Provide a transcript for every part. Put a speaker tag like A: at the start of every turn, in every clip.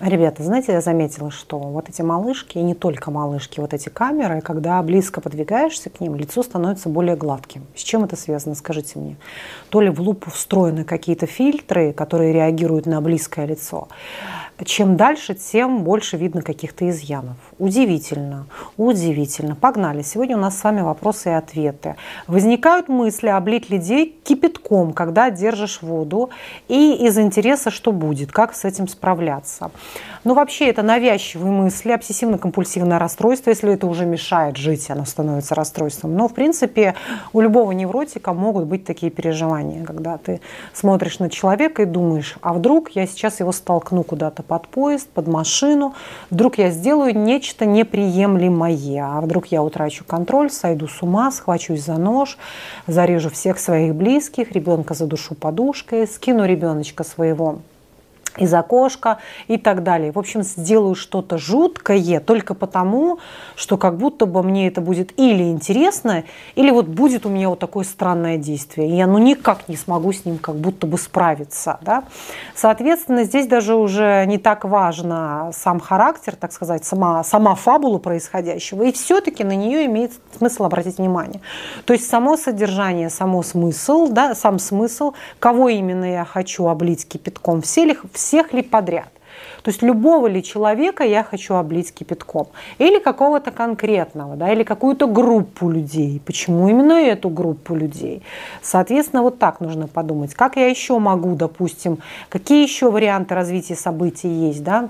A: Ребята, знаете, я заметила, что вот эти малышки, и не только малышки, вот эти камеры, когда близко подвигаешься к ним, лицо становится более гладким. С чем это связано, скажите мне? То ли в лупу встроены какие-то фильтры, которые реагируют на близкое лицо, чем дальше, тем больше видно каких-то изъянов. Удивительно, удивительно. Погнали. Сегодня у нас с вами вопросы и ответы. Возникают мысли облить людей кипятком, когда держишь воду, и из интереса, что будет, как с этим справляться. Ну, вообще, это навязчивые мысли, обсессивно-компульсивное расстройство. Если это уже мешает жить, оно становится расстройством. Но, в принципе, у любого невротика могут быть такие переживания, когда ты смотришь на человека и думаешь, а вдруг я сейчас его столкну куда-то под поезд, под машину, вдруг я сделаю нечто неприемлемое, а вдруг я утрачу контроль, сойду с ума, схвачусь за нож, зарежу всех своих близких, ребенка задушу подушкой, скину ребеночка своего из окошка и так далее. В общем, сделаю что-то жуткое только потому, что как будто бы мне это будет или интересно, или вот будет у меня вот такое странное действие. И я ну никак не смогу с ним как будто бы справиться. Да? Соответственно, здесь даже уже не так важно сам характер, так сказать, сама, сама фабула происходящего. И все-таки на нее имеет смысл обратить внимание. То есть само содержание, само смысл, да, сам смысл, кого именно я хочу облить кипятком, все ли, всех ли подряд. То есть любого ли человека я хочу облить кипятком. Или какого-то конкретного, да, или какую-то группу людей. Почему именно эту группу людей? Соответственно, вот так нужно подумать. Как я еще могу, допустим, какие еще варианты развития событий есть, да?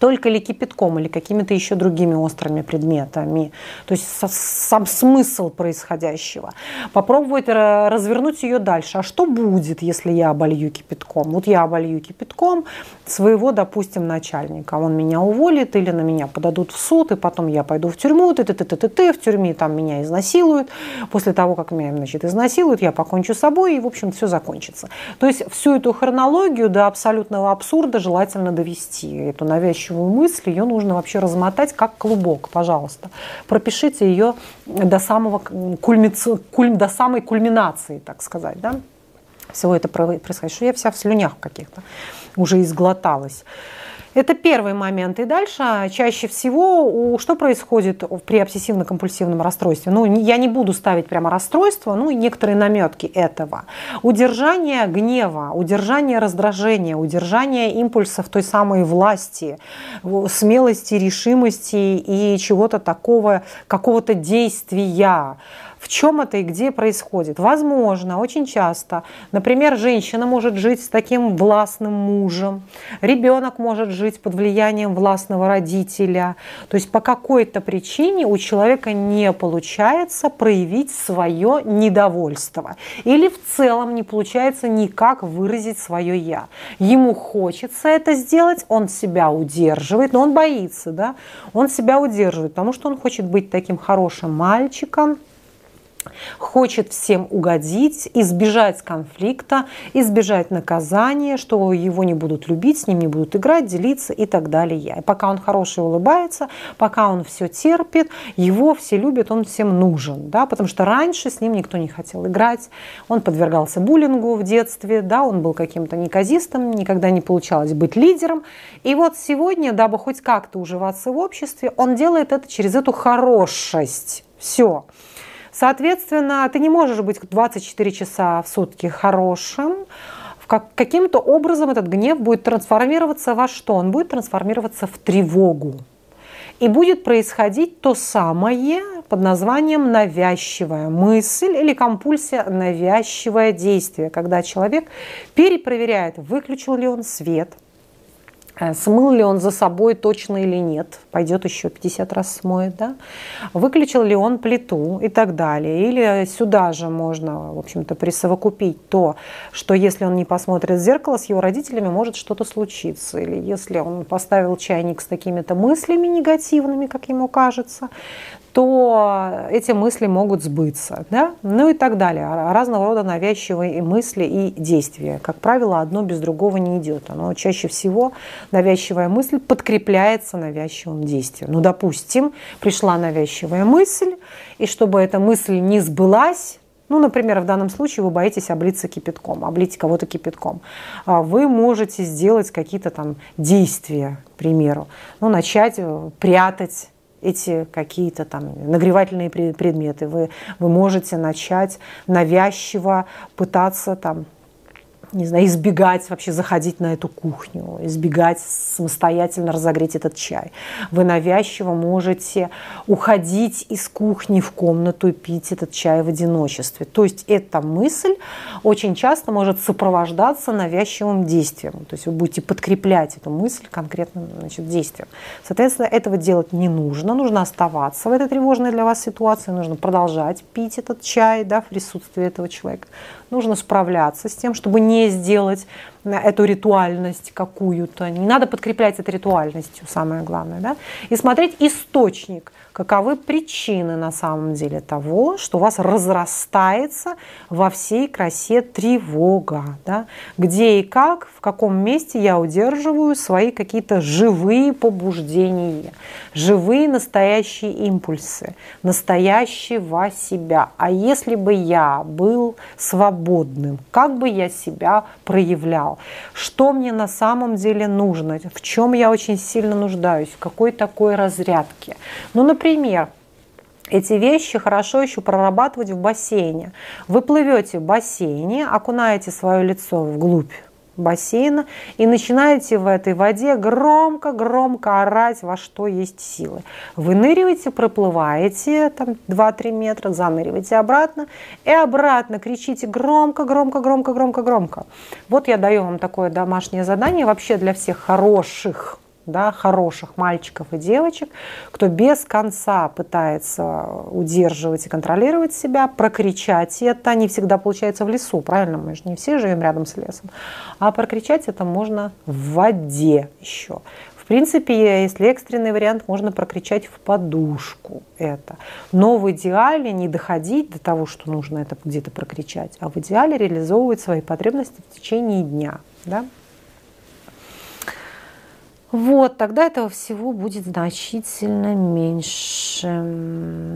A: Только ли кипятком или какими-то еще другими острыми предметами. То есть сам смысл происходящего. Попробовать развернуть ее дальше. А что будет, если я оболью кипятком? Вот я оболью кипятком своего, допустим, начальника. Он меня уволит или на меня подадут в суд, и потом я пойду в тюрьму, ты ты ты ты ты, ты в тюрьме там меня изнасилуют. После того, как меня значит, изнасилуют, я покончу с собой, и, в общем, все закончится. То есть всю эту хронологию до абсолютного абсурда желательно довести. Эту навязчивую навязчивую мысль, ее нужно вообще размотать как клубок, пожалуйста. Пропишите ее до, самого кульмици... куль... до самой кульминации, так сказать, да? всего это происходит, что я вся в слюнях каких-то уже изглоталась. Это первый момент. И дальше чаще всего что происходит при обсессивно-компульсивном расстройстве? Ну, я не буду ставить прямо расстройство, ну и некоторые наметки этого. Удержание гнева, удержание раздражения, удержание импульсов той самой власти, смелости, решимости и чего-то такого, какого-то действия в чем это и где происходит. Возможно, очень часто, например, женщина может жить с таким властным мужем, ребенок может жить под влиянием властного родителя. То есть по какой-то причине у человека не получается проявить свое недовольство. Или в целом не получается никак выразить свое «я». Ему хочется это сделать, он себя удерживает, но он боится, да? Он себя удерживает, потому что он хочет быть таким хорошим мальчиком, хочет всем угодить, избежать конфликта, избежать наказания, что его не будут любить, с ним не будут играть, делиться и так далее. И пока он хороший улыбается, пока он все терпит, его все любят, он всем нужен, да, потому что раньше с ним никто не хотел играть, он подвергался буллингу в детстве, да, он был каким-то неказистом, никогда не получалось быть лидером. И вот сегодня, дабы хоть как-то уживаться в обществе, он делает это через эту хорошесть. Все. Соответственно, ты не можешь быть 24 часа в сутки хорошим. Как, каким-то образом этот гнев будет трансформироваться во что? Он будет трансформироваться в тревогу. И будет происходить то самое под названием навязчивая мысль или компульсия навязчивое действие, когда человек перепроверяет, выключил ли он свет – смыл ли он за собой точно или нет, пойдет еще 50 раз смоет, да? выключил ли он плиту и так далее. Или сюда же можно, в общем-то, присовокупить то, что если он не посмотрит в зеркало, с его родителями может что-то случиться. Или если он поставил чайник с такими-то мыслями негативными, как ему кажется, то эти мысли могут сбыться, да? ну и так далее. Разного рода навязчивые мысли и действия. Как правило, одно без другого не идет. Оно чаще всего, навязчивая мысль подкрепляется навязчивым действием. Ну, допустим, пришла навязчивая мысль, и чтобы эта мысль не сбылась, Ну, например, в данном случае вы боитесь облиться кипятком, облить кого-то кипятком. А вы можете сделать какие-то там действия, к примеру. Ну, начать э, прятать эти какие-то там нагревательные предметы. Вы, вы можете начать навязчиво пытаться там не знаю, избегать вообще заходить на эту кухню, избегать самостоятельно разогреть этот чай. Вы навязчиво можете уходить из кухни в комнату и пить этот чай в одиночестве. То есть эта мысль очень часто может сопровождаться навязчивым действием. То есть вы будете подкреплять эту мысль конкретным значит, действием. Соответственно, этого делать не нужно. Нужно оставаться в этой тревожной для вас ситуации. Нужно продолжать пить этот чай да, в присутствии этого человека нужно справляться с тем, чтобы не сделать эту ритуальность какую-то. Не надо подкреплять это ритуальностью, самое главное. Да? И смотреть источник, каковы причины на самом деле того, что у вас разрастается во всей красе тревога. Да? Где и как, в каком месте я удерживаю свои какие-то живые побуждения, живые настоящие импульсы, настоящего себя. А если бы я был свободным, как бы я себя проявлял? что мне на самом деле нужно, в чем я очень сильно нуждаюсь, в какой такой разрядке. Ну, например, эти вещи хорошо еще прорабатывать в бассейне. Вы плывете в бассейне, окунаете свое лицо вглубь бассейна и начинаете в этой воде громко-громко орать, во что есть силы. Выныриваете, проплываете там 2-3 метра, заныриваете обратно и обратно кричите громко-громко-громко-громко-громко. Вот я даю вам такое домашнее задание вообще для всех хороших да, хороших мальчиков и девочек, кто без конца пытается удерживать и контролировать себя, прокричать это не всегда получается в лесу, правильно? Мы же не все живем рядом с лесом. А прокричать это можно в воде еще. В принципе, если экстренный вариант, можно прокричать в подушку это. Но в идеале не доходить до того, что нужно это где-то прокричать, а в идеале реализовывать свои потребности в течение дня. Да? Вот, тогда этого всего будет значительно меньше.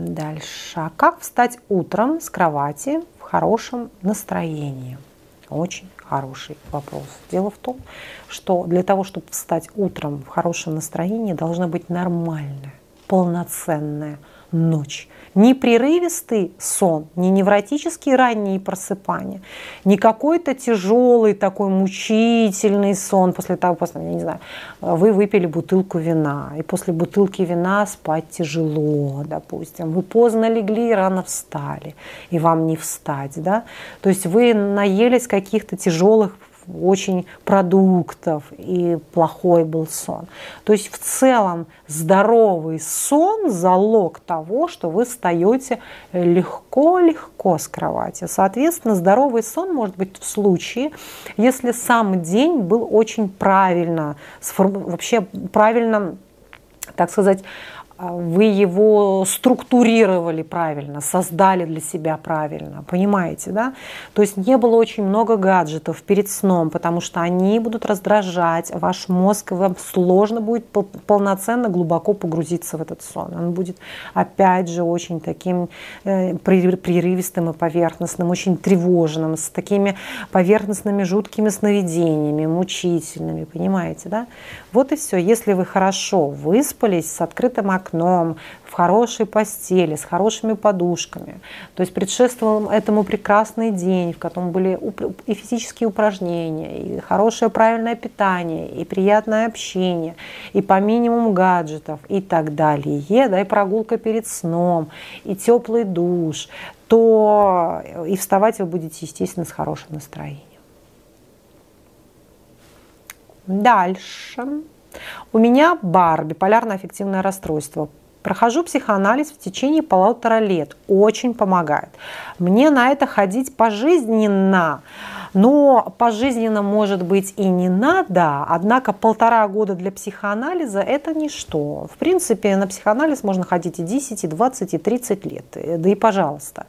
A: Дальше. А как встать утром с кровати в хорошем настроении? Очень хороший вопрос. Дело в том, что для того, чтобы встать утром в хорошем настроении, должна быть нормальная, полноценная ночь не прерывистый сон, не невротические ранние просыпания, не какой-то тяжелый такой мучительный сон после того, после, я не знаю, вы выпили бутылку вина, и после бутылки вина спать тяжело, допустим. Вы поздно легли и рано встали, и вам не встать, да? То есть вы наелись каких-то тяжелых очень продуктов, и плохой был сон. То есть в целом здоровый сон – залог того, что вы встаете легко-легко с кровати. Соответственно, здоровый сон может быть в случае, если сам день был очень правильно, вообще правильно так сказать, вы его структурировали правильно, создали для себя правильно, понимаете, да? То есть не было очень много гаджетов перед сном, потому что они будут раздражать ваш мозг, и вам сложно будет полноценно глубоко погрузиться в этот сон. Он будет, опять же, очень таким э, прерывистым и поверхностным, очень тревожным, с такими поверхностными жуткими сновидениями, мучительными, понимаете, да? Вот и все. Если вы хорошо выспались с открытым окном, окном, в хорошей постели, с хорошими подушками. То есть предшествовал этому прекрасный день, в котором были и физические упражнения, и хорошее правильное питание, и приятное общение, и по минимуму гаджетов и так далее, да, и прогулка перед сном, и теплый душ, то и вставать вы будете, естественно, с хорошим настроением. Дальше. У меня БАР, биполярное аффективное расстройство. Прохожу психоанализ в течение полутора лет. Очень помогает. Мне на это ходить пожизненно Но пожизненно, может быть, и не надо, однако полтора года для психоанализа – это ничто. В принципе, на психоанализ можно ходить и 10, и 20, и 30 лет. Да и пожалуйста.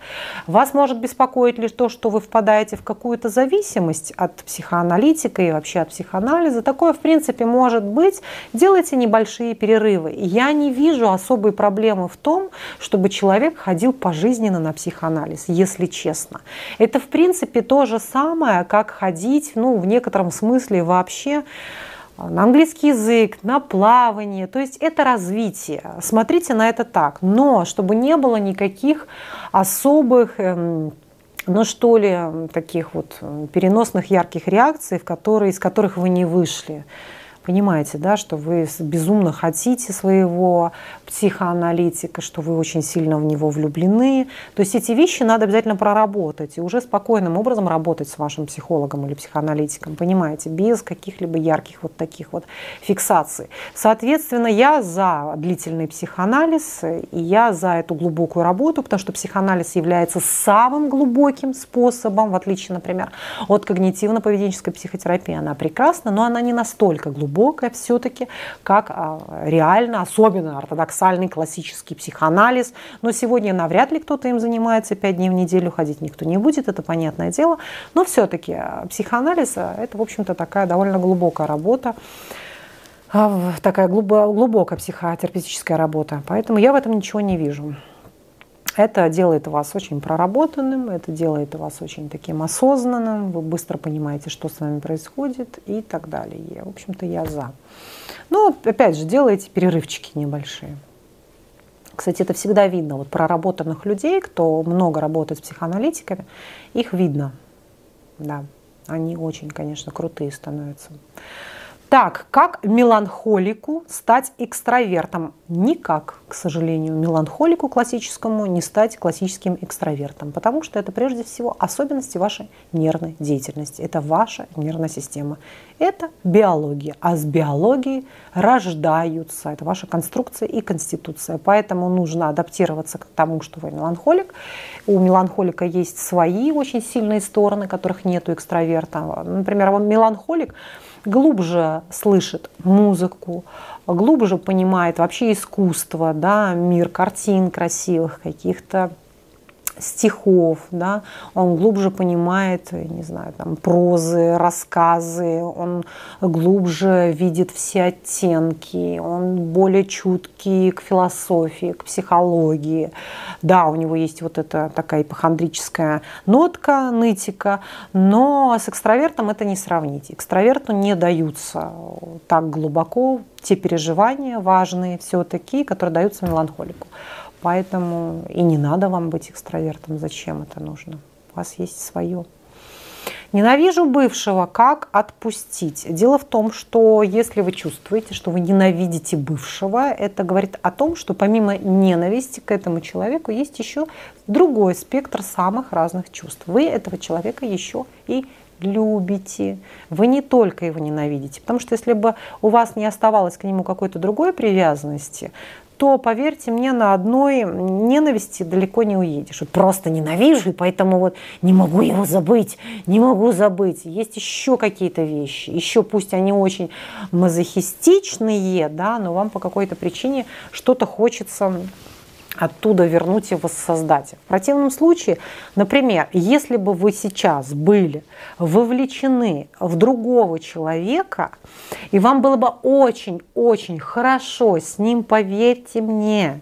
A: Вас может беспокоить лишь то, что вы впадаете в какую-то зависимость от психоаналитика и вообще от психоанализа. Такое, в принципе, может быть. Делайте небольшие перерывы. Я не вижу особой проблемы в том, чтобы человек ходил пожизненно на психоанализ, если честно. Это, в принципе, то же самое, как ходить, ну, в некотором смысле вообще на английский язык, на плавание. То есть это развитие. Смотрите на это так. Но чтобы не было никаких особых эм, ну что ли, таких вот переносных ярких реакций, в которые, из которых вы не вышли понимаете, да, что вы безумно хотите своего психоаналитика, что вы очень сильно в него влюблены. То есть эти вещи надо обязательно проработать и уже спокойным образом работать с вашим психологом или психоаналитиком, понимаете, без каких-либо ярких вот таких вот фиксаций. Соответственно, я за длительный психоанализ, и я за эту глубокую работу, потому что психоанализ является самым глубоким способом, в отличие, например, от когнитивно-поведенческой психотерапии. Она прекрасна, но она не настолько глубокая глубокое все-таки, как а, реально, особенно ортодоксальный классический психоанализ. Но сегодня навряд ли кто-то им занимается, пять дней в неделю ходить никто не будет, это понятное дело. Но все-таки а, психоанализ – это, в общем-то, такая довольно глубокая работа а, такая глубокая психотерапевтическая работа. Поэтому я в этом ничего не вижу. Это делает вас очень проработанным, это делает вас очень таким осознанным, вы быстро понимаете, что с вами происходит и так далее. В общем-то, я за. Но, опять же, делайте перерывчики небольшие. Кстати, это всегда видно. Вот проработанных людей, кто много работает с психоаналитиками, их видно. Да, они очень, конечно, крутые становятся. Так, как меланхолику стать экстравертом? Никак, к сожалению, меланхолику классическому не стать классическим экстравертом, потому что это прежде всего особенности вашей нервной деятельности. Это ваша нервная система. Это биология. А с биологией рождаются. Это ваша конструкция и конституция. Поэтому нужно адаптироваться к тому, что вы меланхолик. У меланхолика есть свои очень сильные стороны, которых нет у экстраверта. Например, меланхолик – глубже слышит музыку, глубже понимает вообще искусство, да, мир картин красивых, каких-то стихов, да, он глубже понимает, не знаю, там, прозы, рассказы, он глубже видит все оттенки, он более чуткий к философии, к психологии. Да, у него есть вот эта такая ипохондрическая нотка, нытика, но с экстравертом это не сравнить. Экстраверту не даются так глубоко те переживания важные все-таки, которые даются меланхолику. Поэтому и не надо вам быть экстравертом. Зачем это нужно? У вас есть свое. Ненавижу бывшего. Как отпустить? Дело в том, что если вы чувствуете, что вы ненавидите бывшего, это говорит о том, что помимо ненависти к этому человеку есть еще другой спектр самых разных чувств. Вы этого человека еще и любите. Вы не только его ненавидите. Потому что если бы у вас не оставалось к нему какой-то другой привязанности, то, поверьте мне, на одной ненависти далеко не уедешь. Вот просто ненавижу, и поэтому вот не могу его забыть, не могу забыть. Есть еще какие-то вещи, еще пусть они очень мазохистичные, да, но вам по какой-то причине что-то хочется оттуда вернуть и воссоздать. В противном случае, например, если бы вы сейчас были вовлечены в другого человека, и вам было бы очень-очень хорошо с ним, поверьте мне,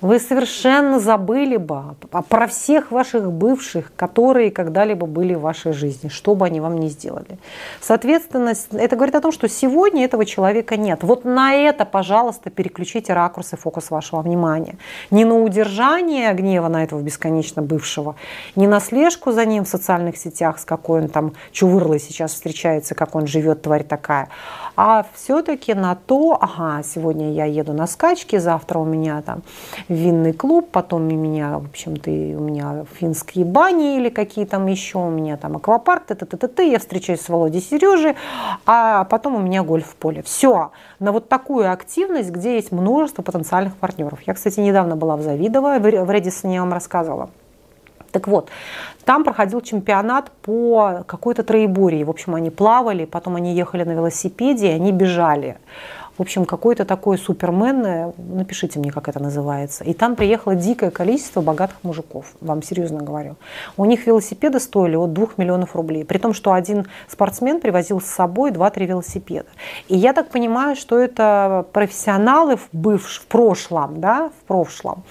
A: вы совершенно забыли бы про всех ваших бывших, которые когда-либо были в вашей жизни, что бы они вам ни сделали. Соответственно, это говорит о том, что сегодня этого человека нет. Вот на это, пожалуйста, переключите ракурс и фокус вашего внимания. Не на удержание гнева на этого бесконечно бывшего, не на слежку за ним в социальных сетях, с какой он там чувырлой сейчас встречается, как он живет, тварь такая, а все-таки на то, ага, сегодня я еду на скачки, завтра у меня там винный клуб, потом у меня, в общем-то, у меня финские бани или какие там еще, у меня там аквапарк, т т т т т я встречаюсь с Володей Сережей, а потом у меня гольф поле. Все, на вот такую активность, где есть множество потенциальных партнеров. Я, кстати, недавно была в Завидово, в Редисоне я вам рассказывала. Так вот, там проходил чемпионат по какой-то троеборье. В общем, они плавали, потом они ехали на велосипеде, и они бежали. В общем, какой-то такой супермен, э, напишите мне, как это называется. И там приехало дикое количество богатых мужиков, вам серьезно говорю. У них велосипеды стоили от 2 миллионов рублей, при том, что один спортсмен привозил с собой 2-3 велосипеда. И я так понимаю, что это профессионалы в, бывш, в прошлом, да, в прошлом.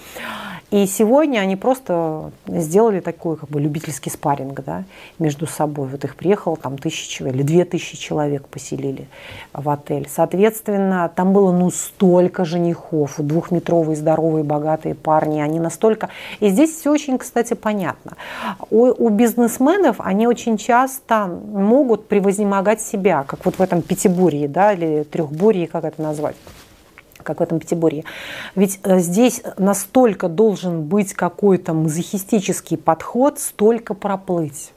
A: И сегодня они просто сделали такой как бы любительский спарринг да, между собой. Вот их приехало там тысячи или две тысячи человек поселили в отель. Соответственно, там было ну столько женихов, двухметровые, здоровые, богатые парни. Они настолько... И здесь все очень, кстати, понятно. У, у бизнесменов они очень часто могут превознемогать себя, как вот в этом пятибурье, да, или трехбурье, как это назвать как в этом Пятиборье. Ведь э, здесь настолько должен быть какой-то мазохистический подход, столько проплыть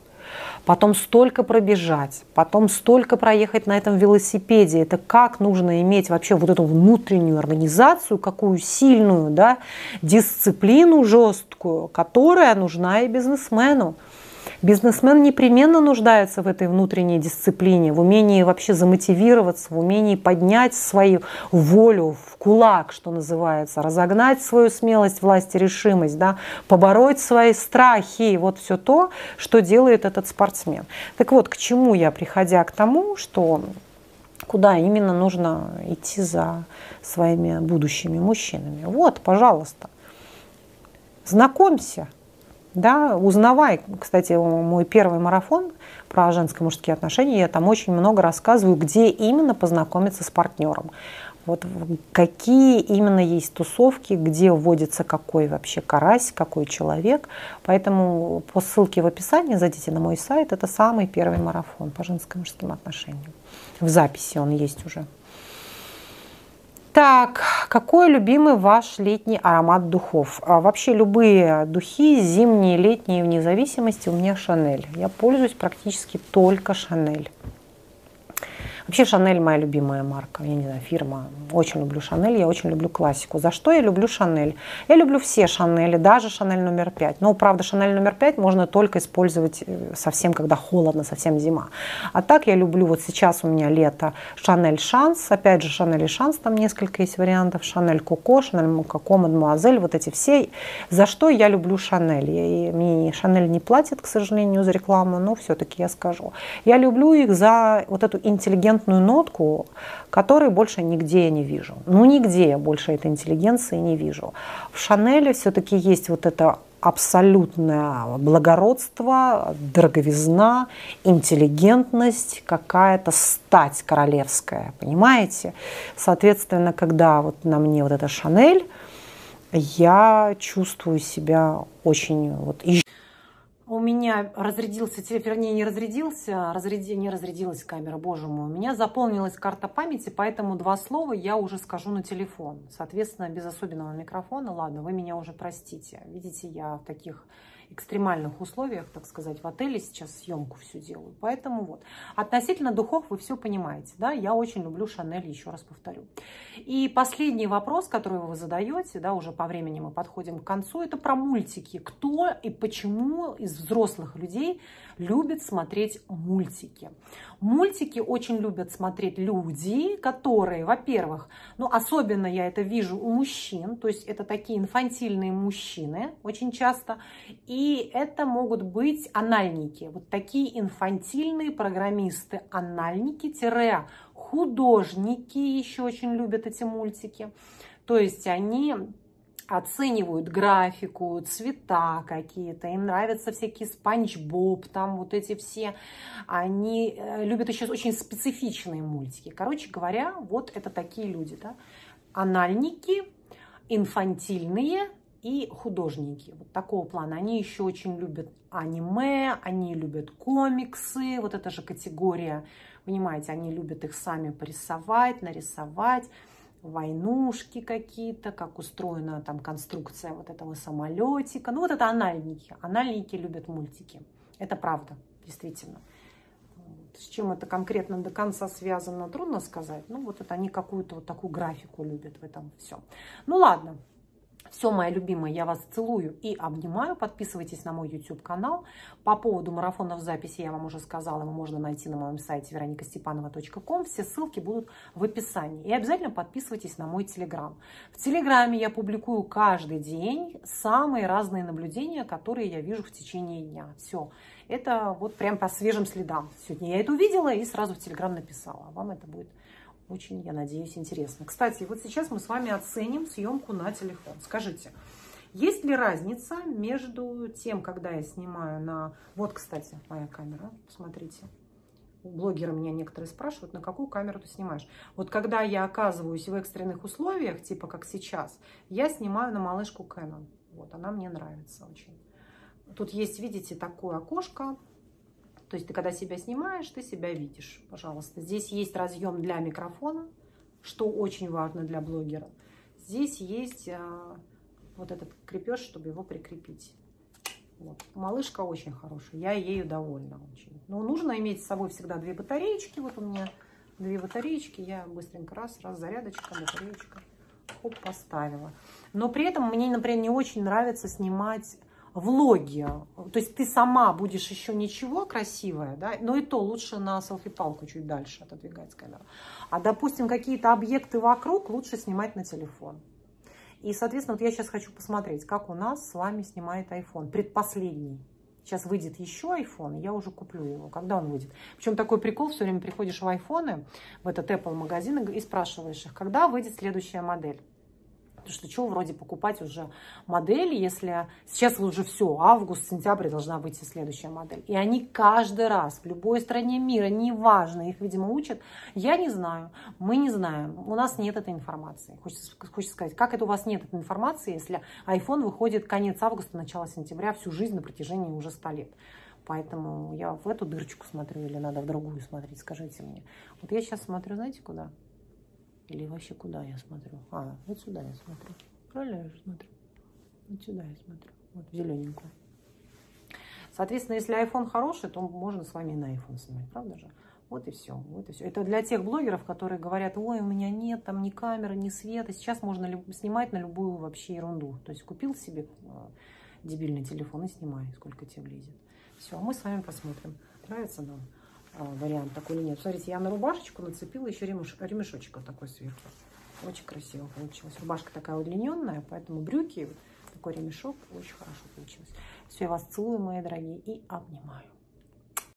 A: потом столько пробежать, потом столько проехать на этом велосипеде. Это как нужно иметь вообще вот эту внутреннюю организацию, какую сильную, да, дисциплину жесткую, которая нужна и бизнесмену. Бизнесмен непременно нуждается в этой внутренней дисциплине, в умении вообще замотивироваться, в умении поднять свою волю в кулак, что называется, разогнать свою смелость, власть и решимость, да, побороть свои страхи. Вот все то, что делает этот спортсмен. Так вот, к чему я, приходя к тому, что куда именно нужно идти за своими будущими мужчинами. Вот, пожалуйста, знакомься, да, узнавай. Кстати, мой первый марафон про женско-мужские отношения, я там очень много рассказываю, где именно познакомиться с партнером. Вот какие именно есть тусовки, где вводится какой вообще карась, какой человек. Поэтому по ссылке в описании зайдите на мой сайт. Это самый первый марафон по женско-мужским отношениям. В записи он есть уже. Так, какой любимый ваш летний аромат духов? А вообще любые духи, зимние, летние, вне зависимости, у меня Шанель. Я пользуюсь практически только Шанель. Вообще Шанель моя любимая марка, я не знаю, фирма. Очень люблю Шанель, я очень люблю классику. За что я люблю Шанель? Я люблю все Шанели, даже Шанель номер 5. Но, правда, Шанель номер 5 можно только использовать э, совсем, когда холодно, совсем зима. А так я люблю, вот сейчас у меня лето, Шанель Шанс, опять же Шанель и Шанс, там несколько есть вариантов, Шанель Коко, Шанель Коко, Мадемуазель, вот эти все. За что я люблю Шанель? И мне Шанель не платит, к сожалению, за рекламу, но все-таки я скажу. Я люблю их за вот эту интеллигентную интеллигентную нотку, которой больше нигде я не вижу. Ну, нигде я больше этой интеллигенции не вижу. В Шанеле все-таки есть вот это абсолютное благородство, дороговизна, интеллигентность, какая-то стать королевская, понимаете? Соответственно, когда вот на мне вот эта Шанель, я чувствую себя очень вот у меня разрядился вернее, не разрядился, разряди, не разрядилась камера, боже мой. У меня заполнилась карта памяти, поэтому два слова я уже скажу на телефон. Соответственно, без особенного микрофона. Ладно, вы меня уже простите. Видите, я в таких экстремальных условиях, так сказать, в отеле сейчас съемку всю делаю. Поэтому вот. Относительно духов вы все понимаете, да, я очень люблю Шанель, еще раз повторю. И последний вопрос, который вы задаете, да, уже по времени мы подходим к концу, это про мультики. Кто и почему из взрослых людей любит смотреть мультики? Мультики очень любят смотреть люди, которые, во-первых, ну, особенно я это вижу у мужчин, то есть это такие инфантильные мужчины очень часто, и это могут быть анальники, вот такие инфантильные программисты, анальники-художники еще очень любят эти мультики. То есть они оценивают графику, цвета какие-то, им нравятся всякие спанч боб, там вот эти все, они э, любят еще очень специфичные мультики. Короче говоря, вот это такие люди, да, анальники, инфантильные и художники. Вот такого плана. Они еще очень любят аниме, они любят комиксы, вот эта же категория, понимаете, они любят их сами порисовать, нарисовать войнушки какие-то, как устроена там конструкция вот этого самолетика. Ну вот это анальники. Анальники любят мультики. Это правда, действительно. С чем это конкретно до конца связано, трудно сказать. Ну вот это они какую-то вот такую графику любят в этом все. Ну ладно, Все, мои любимые, я вас целую и обнимаю. Подписывайтесь на мой YouTube-канал. По поводу марафонов записи я вам уже сказала, его можно найти на моем сайте вероникастепанова.ком. Все ссылки будут в описании. И обязательно подписывайтесь на мой Телеграм. В Телеграме я публикую каждый день самые разные наблюдения, которые я вижу в течение дня. Все. Это вот прям по свежим следам. Сегодня я это увидела и сразу в Телеграм написала. Вам это будет очень, я надеюсь, интересно. Кстати, вот сейчас мы с вами оценим съемку на телефон. Скажите, есть ли разница между тем, когда я снимаю на... Вот, кстати, моя камера, посмотрите. Блогеры меня некоторые спрашивают, на какую камеру ты снимаешь. Вот когда я оказываюсь в экстренных условиях, типа как сейчас, я снимаю на малышку Canon. Вот, она мне нравится очень. Тут есть, видите, такое окошко, то есть ты когда себя снимаешь, ты себя видишь, пожалуйста. Здесь есть разъем для микрофона, что очень важно для блогера. Здесь есть а, вот этот крепеж, чтобы его прикрепить. Вот. Малышка очень хорошая, я ею довольна очень. Но нужно иметь с собой всегда две батареечки. Вот у меня две батареечки, я быстренько раз, раз, зарядочка, батареечка, хоп, поставила. Но при этом мне, например, не очень нравится снимать влоги, то есть ты сама будешь еще ничего красивая, да, но и то лучше на селфи-палку чуть дальше отодвигать камеру. А, допустим, какие-то объекты вокруг лучше снимать на телефон. И, соответственно, вот я сейчас хочу посмотреть, как у нас с вами снимает iPhone, предпоследний. Сейчас выйдет еще iPhone, я уже куплю его. Когда он выйдет? Причем такой прикол, все время приходишь в iPhone, в этот Apple магазин и спрашиваешь их, когда выйдет следующая модель. Потому что что вроде покупать уже модель, если сейчас уже все, август, сентябрь должна выйти следующая модель. И они каждый раз в любой стране мира, неважно, их, видимо, учат. Я не знаю, мы не знаем, у нас нет этой информации. Хочется, хочется сказать, как это у вас нет этой информации, если iPhone выходит конец августа, начало сентября, всю жизнь на протяжении уже 100 лет. Поэтому я в эту дырочку смотрю или надо в другую смотреть, скажите мне. Вот я сейчас смотрю, знаете, куда? Или вообще куда я смотрю? А, вот сюда я смотрю. Правильно я смотрю? Вот сюда я смотрю. Вот в зелененькую. Соответственно, если iPhone хороший, то можно с вами на iPhone снимать, правда же? Вот и все, вот и все. Это для тех блогеров, которые говорят, ой, у меня нет там ни камеры, ни света. Сейчас можно снимать на любую вообще ерунду. То есть купил себе а, дебильный телефон и снимай, сколько тебе влезет. Все, а мы с вами посмотрим, нравится нам. А, вариант такой или нет. Смотрите, я на рубашечку нацепила еще ремеш, ремешочек вот такой сверху. Очень красиво получилось. Рубашка такая удлиненная, поэтому брюки, такой ремешок очень хорошо получилось. Все, я вас целую, мои дорогие, и обнимаю.